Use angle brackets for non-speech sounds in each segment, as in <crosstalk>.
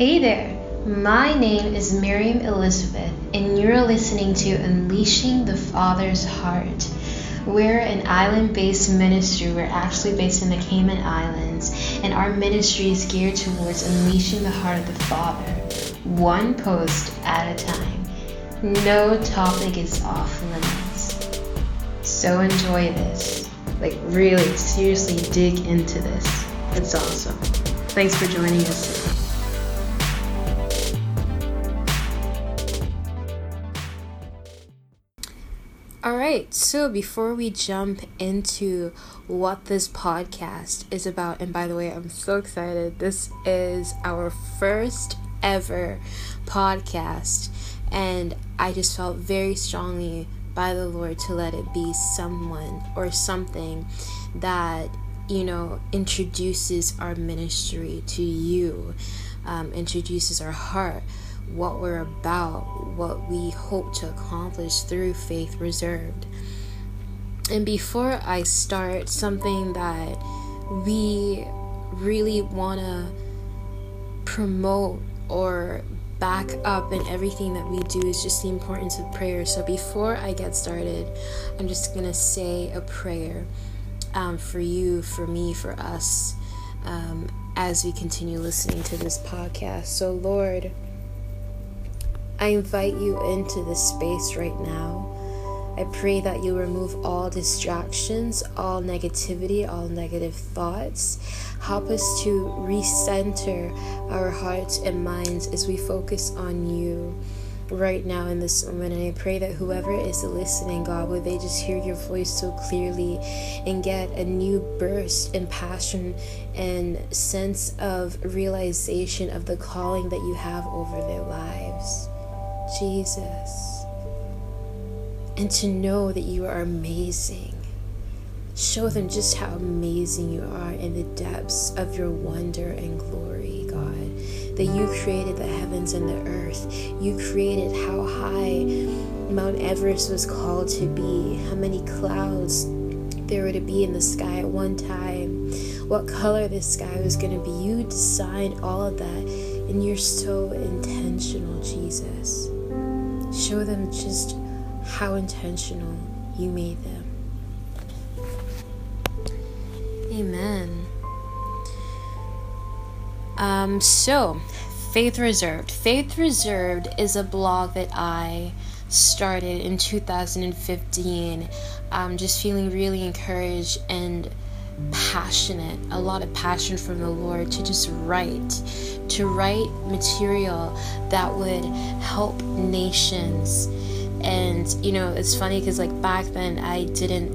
Hey there, my name is Miriam Elizabeth, and you're listening to Unleashing the Father's Heart. We're an island based ministry. We're actually based in the Cayman Islands, and our ministry is geared towards unleashing the heart of the Father, one post at a time. No topic is off limits. So enjoy this. Like, really, seriously dig into this. It's awesome. Thanks for joining us right, so before we jump into what this podcast is about, and by the way, I'm so excited. This is our first ever podcast, and I just felt very strongly by the Lord to let it be someone or something that, you know, introduces our ministry to you, um, introduces our heart what we're about, what we hope to accomplish through Faith Reserved. And before I start, something that we really want to promote or back up in everything that we do is just the importance of prayer. So before I get started, I'm just going to say a prayer um, for you, for me, for us um, as we continue listening to this podcast. So, Lord, I invite you into this space right now. I pray that you remove all distractions, all negativity, all negative thoughts. Help us to recenter our hearts and minds as we focus on you right now in this moment. And I pray that whoever is listening, God, would they just hear your voice so clearly and get a new burst and passion and sense of realization of the calling that you have over their lives. Jesus, and to know that you are amazing. Show them just how amazing you are in the depths of your wonder and glory, God. That you created the heavens and the earth. You created how high Mount Everest was called to be, how many clouds there were to be in the sky at one time, what color the sky was going to be. You designed all of that, and you're so intentional, Jesus. Show them just how intentional you made them. Amen. Um, so, Faith Reserved. Faith Reserved is a blog that I started in 2015. Um, just feeling really encouraged and passionate, a lot of passion from the Lord to just write, to write material that would help nations. And, you know, it's funny because, like, back then I didn't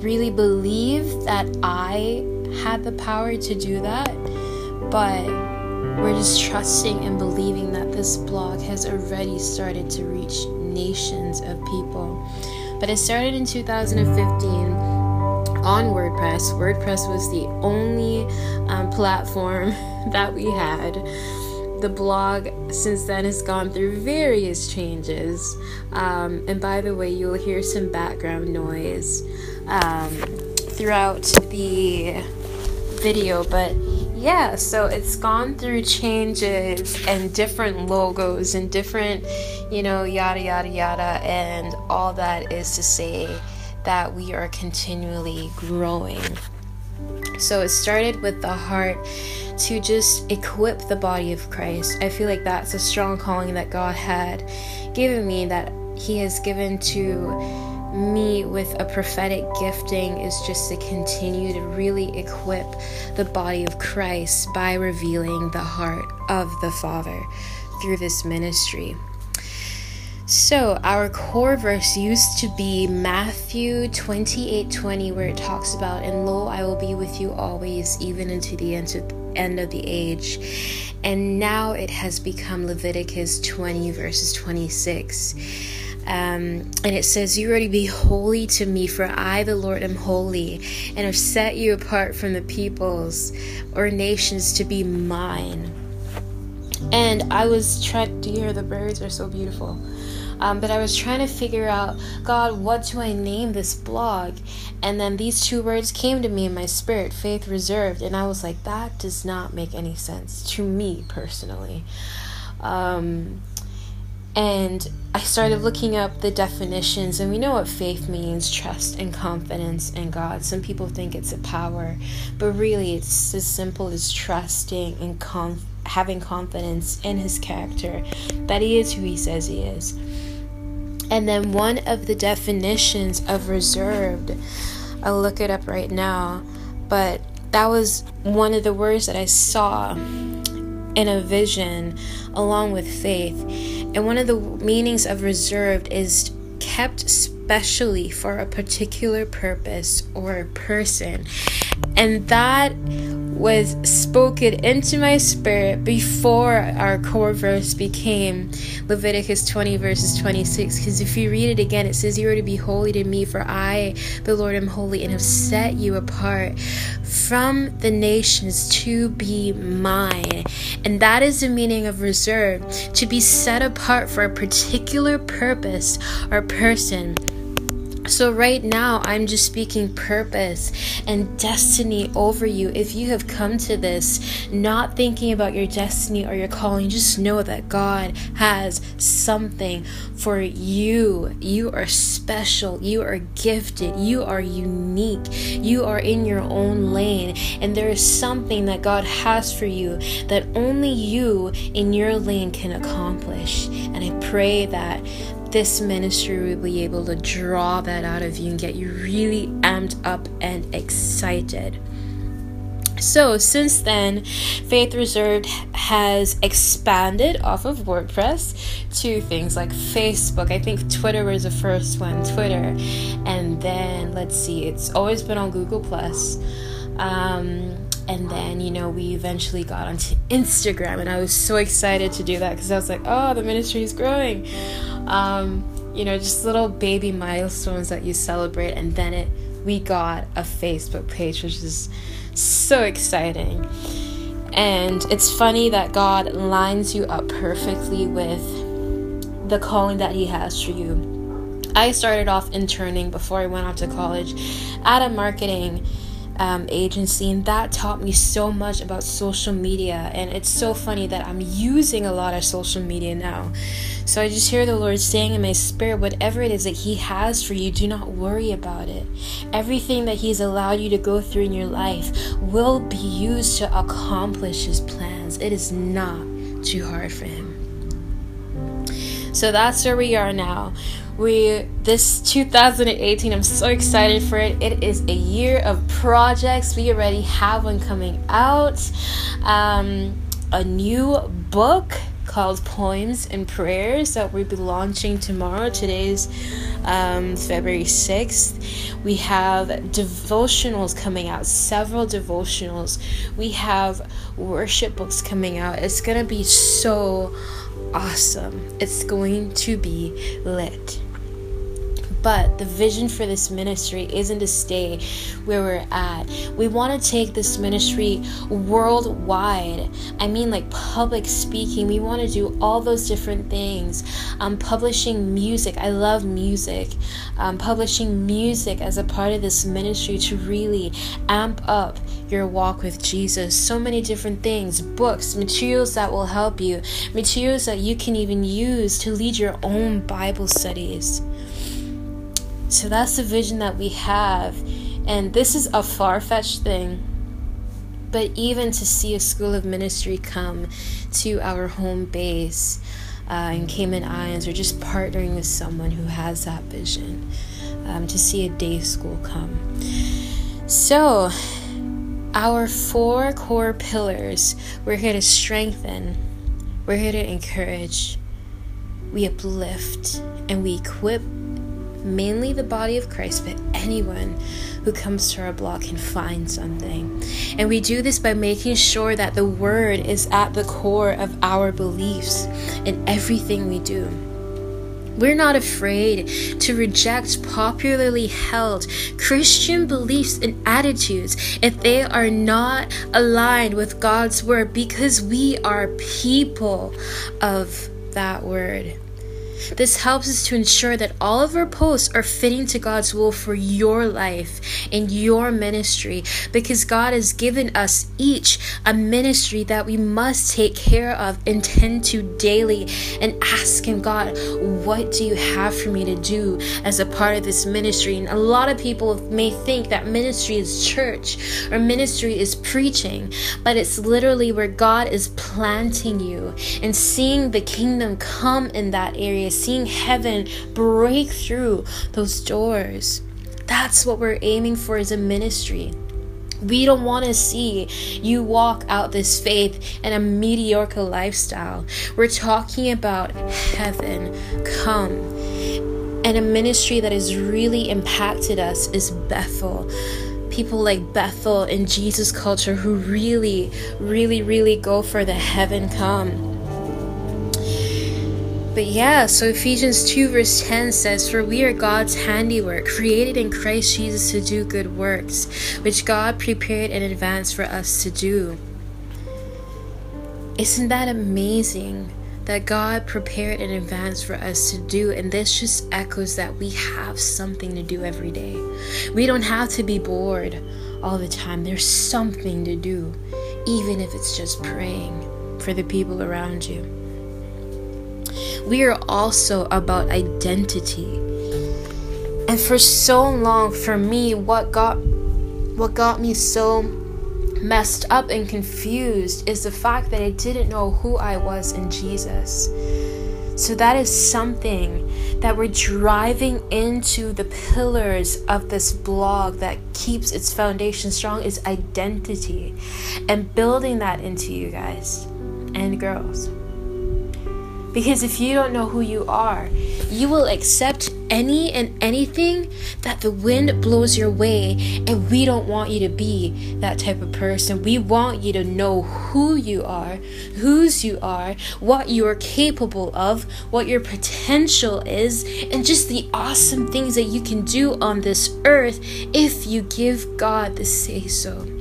really believe that I had the power to do that, but we're just trusting and believing that this blog has already started to reach nations of people. But it started in 2015 on WordPress. WordPress was the only um, platform <laughs> that we had. The blog since then has gone through various changes. Um, and by the way, you'll hear some background noise um, throughout the video, but yeah, so it's gone through changes and different logos and different, you know, yada yada yada, and all that is to say that we are continually growing. So it started with the heart to just equip the body of Christ. I feel like that's a strong calling that God had given me, that He has given to me with a prophetic gifting, is just to continue to really equip the body of Christ by revealing the heart of the Father through this ministry. So, our core verse used to be Matthew 28 20, where it talks about, And lo, I will be with you always, even unto the end of, end of the age. And now it has become Leviticus 20, verses 26. Um, and it says, You to be holy to me, for I, the Lord, am holy, and have set you apart from the peoples or nations to be mine. And I was trying to hear the birds are so beautiful. Um, but I was trying to figure out, God, what do I name this blog? And then these two words came to me in my spirit faith reserved. And I was like, that does not make any sense to me personally. Um, and I started looking up the definitions, and we know what faith means trust and confidence in God. Some people think it's a power, but really it's as simple as trusting and conf- having confidence in His character that He is who He says He is. And then one of the definitions of reserved, I'll look it up right now, but that was one of the words that I saw in a vision along with faith. And one of the meanings of reserved is kept specially for a particular purpose or person. And that was spoken into my spirit before our core verse became Leviticus 20, verses 26. Because if you read it again, it says, You are to be holy to me, for I, the Lord, am holy and have set you apart from the nations to be mine. And that is the meaning of reserve to be set apart for a particular purpose or person. So, right now, I'm just speaking purpose and destiny over you. If you have come to this not thinking about your destiny or your calling, just know that God has something for you. You are special, you are gifted, you are unique, you are in your own lane, and there is something that God has for you that only you in your lane can accomplish. And I pray that this ministry will be able to draw that out of you and get you really amped up and excited. So, since then, Faith Reserved has expanded off of WordPress to things like Facebook. I think Twitter was the first one, Twitter. And then, let's see, it's always been on Google Plus. Um, and then you know we eventually got onto instagram and i was so excited to do that because i was like oh the ministry is growing. Um, you know just little baby milestones that you celebrate and then it we got a facebook page which is so exciting. And it's funny that god lines you up perfectly with the calling that he has for you. I started off interning before i went off to college at a marketing um, agency, and that taught me so much about social media. And it's so funny that I'm using a lot of social media now. So I just hear the Lord saying in my spirit, whatever it is that He has for you, do not worry about it. Everything that He's allowed you to go through in your life will be used to accomplish His plans. It is not too hard for Him. So that's where we are now we this 2018 i'm so excited for it. It is a year of projects. We already have one coming out. Um, a new book called poems and prayers that we'll be launching tomorrow. Today's um, february 6th we have devotionals coming out several devotionals. We have worship books coming out. It's gonna be so awesome. It's going to be lit but the vision for this ministry isn't to stay where we're at. We want to take this ministry worldwide. I mean, like public speaking. We want to do all those different things. Um, publishing music. I love music. Um, publishing music as a part of this ministry to really amp up your walk with Jesus. So many different things books, materials that will help you, materials that you can even use to lead your own Bible studies. So that's the vision that we have. And this is a far fetched thing. But even to see a school of ministry come to our home base uh, in Cayman Islands, or just partnering with someone who has that vision, um, to see a day school come. So, our four core pillars we're here to strengthen, we're here to encourage, we uplift, and we equip mainly the body of Christ, but anyone who comes to our blog can find something. And we do this by making sure that the word is at the core of our beliefs in everything we do. We're not afraid to reject popularly held Christian beliefs and attitudes if they are not aligned with God's word because we are people of that word. This helps us to ensure that all of our posts are fitting to God's will for your life and your ministry because God has given us each a ministry that we must take care of and tend to daily and ask Him, God, what do you have for me to do as a part of this ministry? And a lot of people may think that ministry is church or ministry is preaching, but it's literally where God is planting you and seeing the kingdom come in that area seeing heaven break through those doors. That's what we're aiming for as a ministry. We don't want to see you walk out this faith in a mediocre lifestyle. We're talking about heaven come. And a ministry that has really impacted us is Bethel people like Bethel in Jesus culture who really, really, really go for the heaven come. But yeah, so Ephesians 2 verse 10 says, For we are God's handiwork, created in Christ Jesus to do good works, which God prepared in advance for us to do. Isn't that amazing? That God prepared in advance for us to do, and this just echoes that we have something to do every day. We don't have to be bored all the time, there's something to do, even if it's just praying for the people around you we are also about identity. And for so long, for me, what got what got me so messed up and confused is the fact that I didn't know who I was in Jesus. So that is something that we're driving into the pillars of this blog that keeps its foundation strong is identity and building that into you guys and girls. Because if you don't know who you are, you will accept any and anything that the wind blows your way. And we don't want you to be that type of person. We want you to know who you are, whose you are, what you are capable of, what your potential is, and just the awesome things that you can do on this earth if you give God the say so.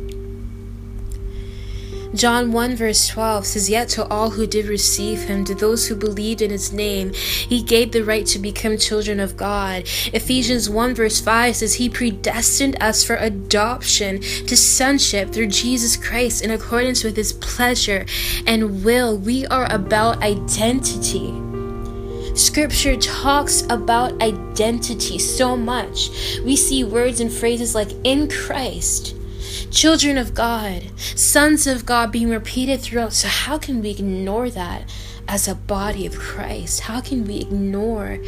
John 1 verse 12 says, Yet to all who did receive him, to those who believed in his name, he gave the right to become children of God. Ephesians 1 verse 5 says, He predestined us for adoption to sonship through Jesus Christ in accordance with his pleasure and will. We are about identity. Scripture talks about identity so much. We see words and phrases like in Christ children of God, sons of God being repeated throughout. So, how can we ignore that as a body of Christ? How can we ignore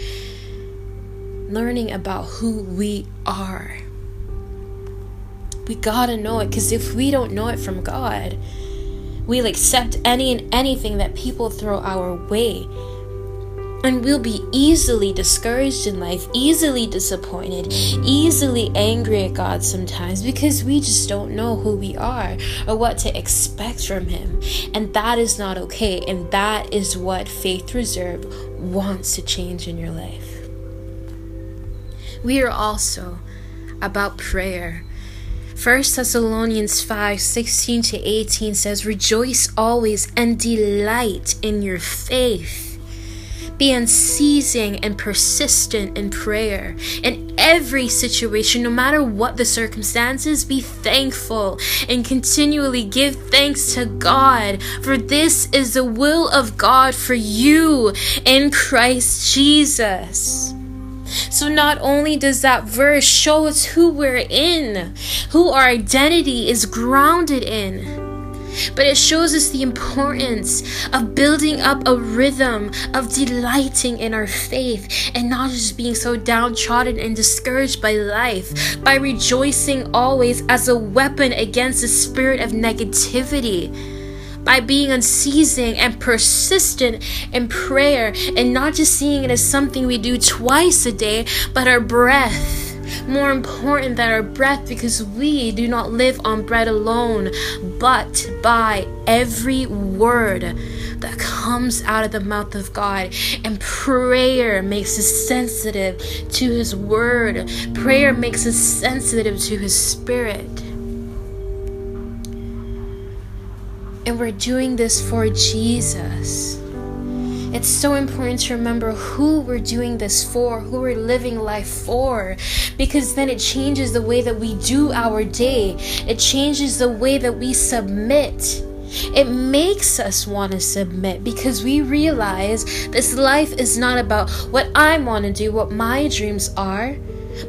learning about who we are? We gotta know it because if we don't know it from God, we'll accept any and anything that people throw our way and we'll be easily discouraged in life, easily disappointed, easily angry at God sometimes because we just don't know who we are or what to expect from Him. And that is not okay. And that is what Faith Reserve wants to change in your life. We are also about prayer. 1 Thessalonians 5 16 to 18 says, Rejoice always and delight in your faith be unceasing and persistent in prayer. In every situation, no matter what the circumstances, be thankful and continually give thanks to God, for this is the will of God for you in Christ Jesus. So, not only does that verse show us who we're in, who our identity is grounded in, but it shows us the importance of building up a rhythm of delighting in our faith and not just being so downtrodden and discouraged by life, by rejoicing always as a weapon against the spirit of negativity by being unceasing and persistent in prayer and not just seeing it as something we do twice a day, but our breath more important than our breath because we do not live on bread alone, but by every word that comes out of the mouth of God. And prayer makes us sensitive to His word, prayer makes us sensitive to His spirit. And we're doing this for Jesus. It's so important to remember who we're doing this for, who we're living life for, because then it changes the way that we do our day. It changes the way that we submit. It makes us want to submit because we realize this life is not about what I want to do, what my dreams are,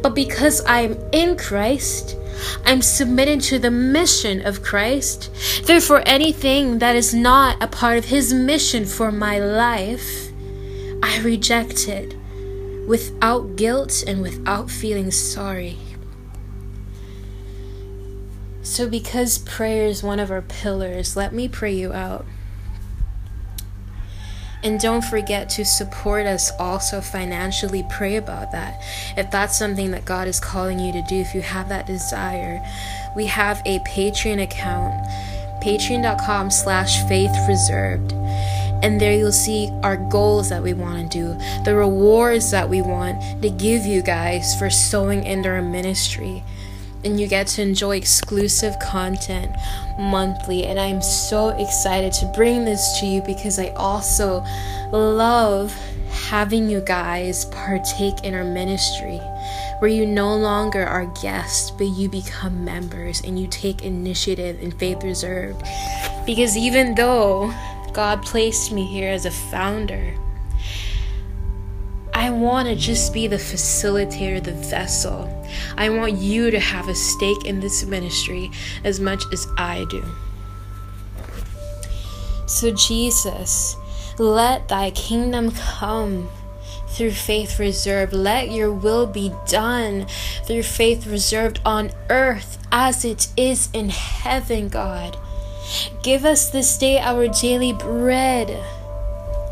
but because I'm in Christ, I'm submitted to the mission of Christ. Therefore, anything that is not a part of His mission for my life, I reject it without guilt and without feeling sorry. So, because prayer is one of our pillars, let me pray you out. And don't forget to support us also financially. Pray about that. If that's something that God is calling you to do, if you have that desire, we have a Patreon account, patreon.com slash faith reserved. And there you'll see our goals that we want to do, the rewards that we want to give you guys for sowing into our ministry and you get to enjoy exclusive content monthly. And I'm so excited to bring this to you because I also love having you guys partake in our ministry where you no longer are guests, but you become members and you take initiative in Faith Reserved. Because even though God placed me here as a founder, I want to just be the facilitator, the vessel. I want you to have a stake in this ministry as much as I do. So, Jesus, let thy kingdom come through faith reserved. Let your will be done through faith reserved on earth as it is in heaven, God. Give us this day our daily bread.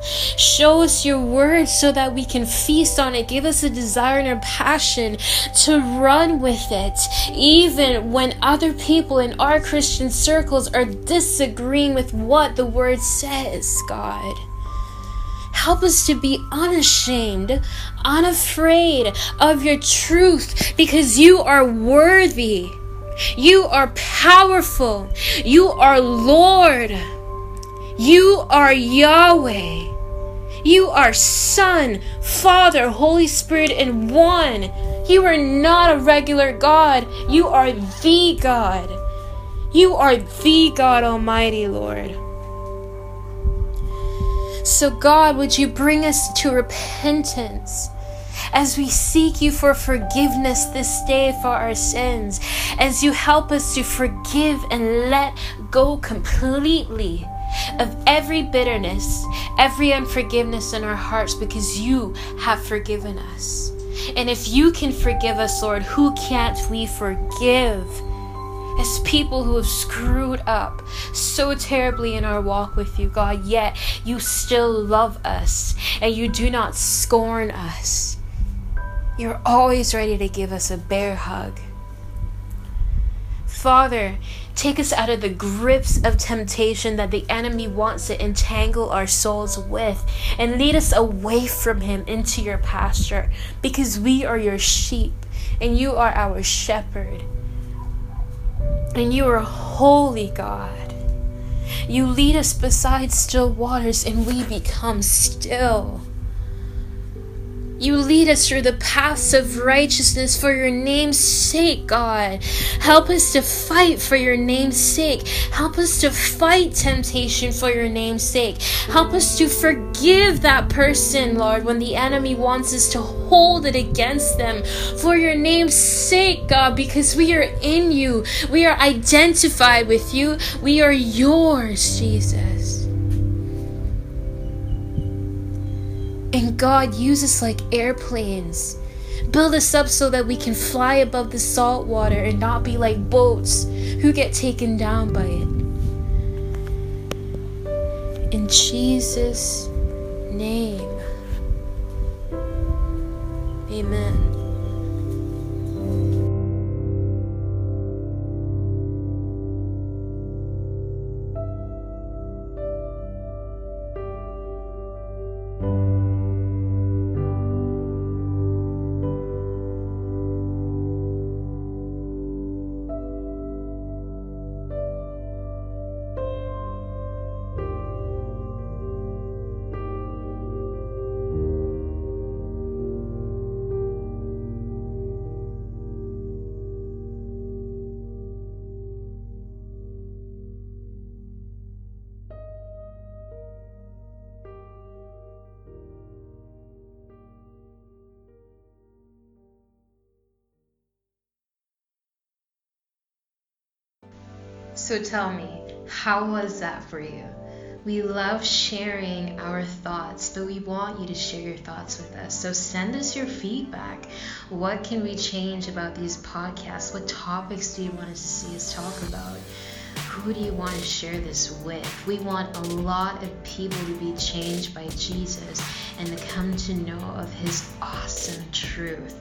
Show us your word so that we can feast on it. Give us a desire and a passion to run with it, even when other people in our Christian circles are disagreeing with what the word says, God. Help us to be unashamed, unafraid of your truth because you are worthy. You are powerful. You are Lord. You are Yahweh. You are Son, Father, Holy Spirit, and one. You are not a regular God. You are the God. You are the God Almighty, Lord. So, God, would you bring us to repentance? as we seek you for forgiveness this day for our sins, as you help us to forgive and let go completely of every bitterness, every unforgiveness in our hearts because you have forgiven us. And if you can forgive us, Lord, who can't we forgive? As people who have screwed up so terribly in our walk with you, God, yet you still love us and you do not scorn us. You're always ready to give us a bear hug. Father, Take us out of the grips of temptation that the enemy wants to entangle our souls with and lead us away from him into your pasture because we are your sheep and you are our shepherd. And you are holy God. You lead us beside still waters and we become still. You lead us through the paths of righteousness for your name's sake, God. Help us to fight for your name's sake. Help us to fight temptation for your name's sake. Help us to forgive that person, Lord, when the enemy wants us to hold it against them for your name's sake, God, because we are in you. We are identified with you. We are yours, Jesus. And God, use us like airplanes. Build us up so that we can fly above the salt water and not be like boats who get taken down by it. In Jesus' name. Amen. So tell me, how was that for you? We love sharing our thoughts, but we want you to share your thoughts with us. So send us your feedback. What can we change about these podcasts? What topics do you want us to see us talk about? Who do you want to share this with? We want a lot of people to be changed by Jesus and to come to know of his awesome truth.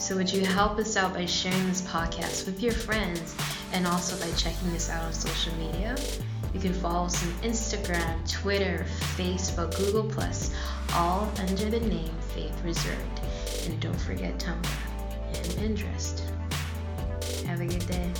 So, would you help us out by sharing this podcast with your friends and also by checking us out on social media? You can follow us on Instagram, Twitter, Facebook, Google, Plus, all under the name Faith Reserved. And don't forget Tumblr and Pinterest. Have a good day.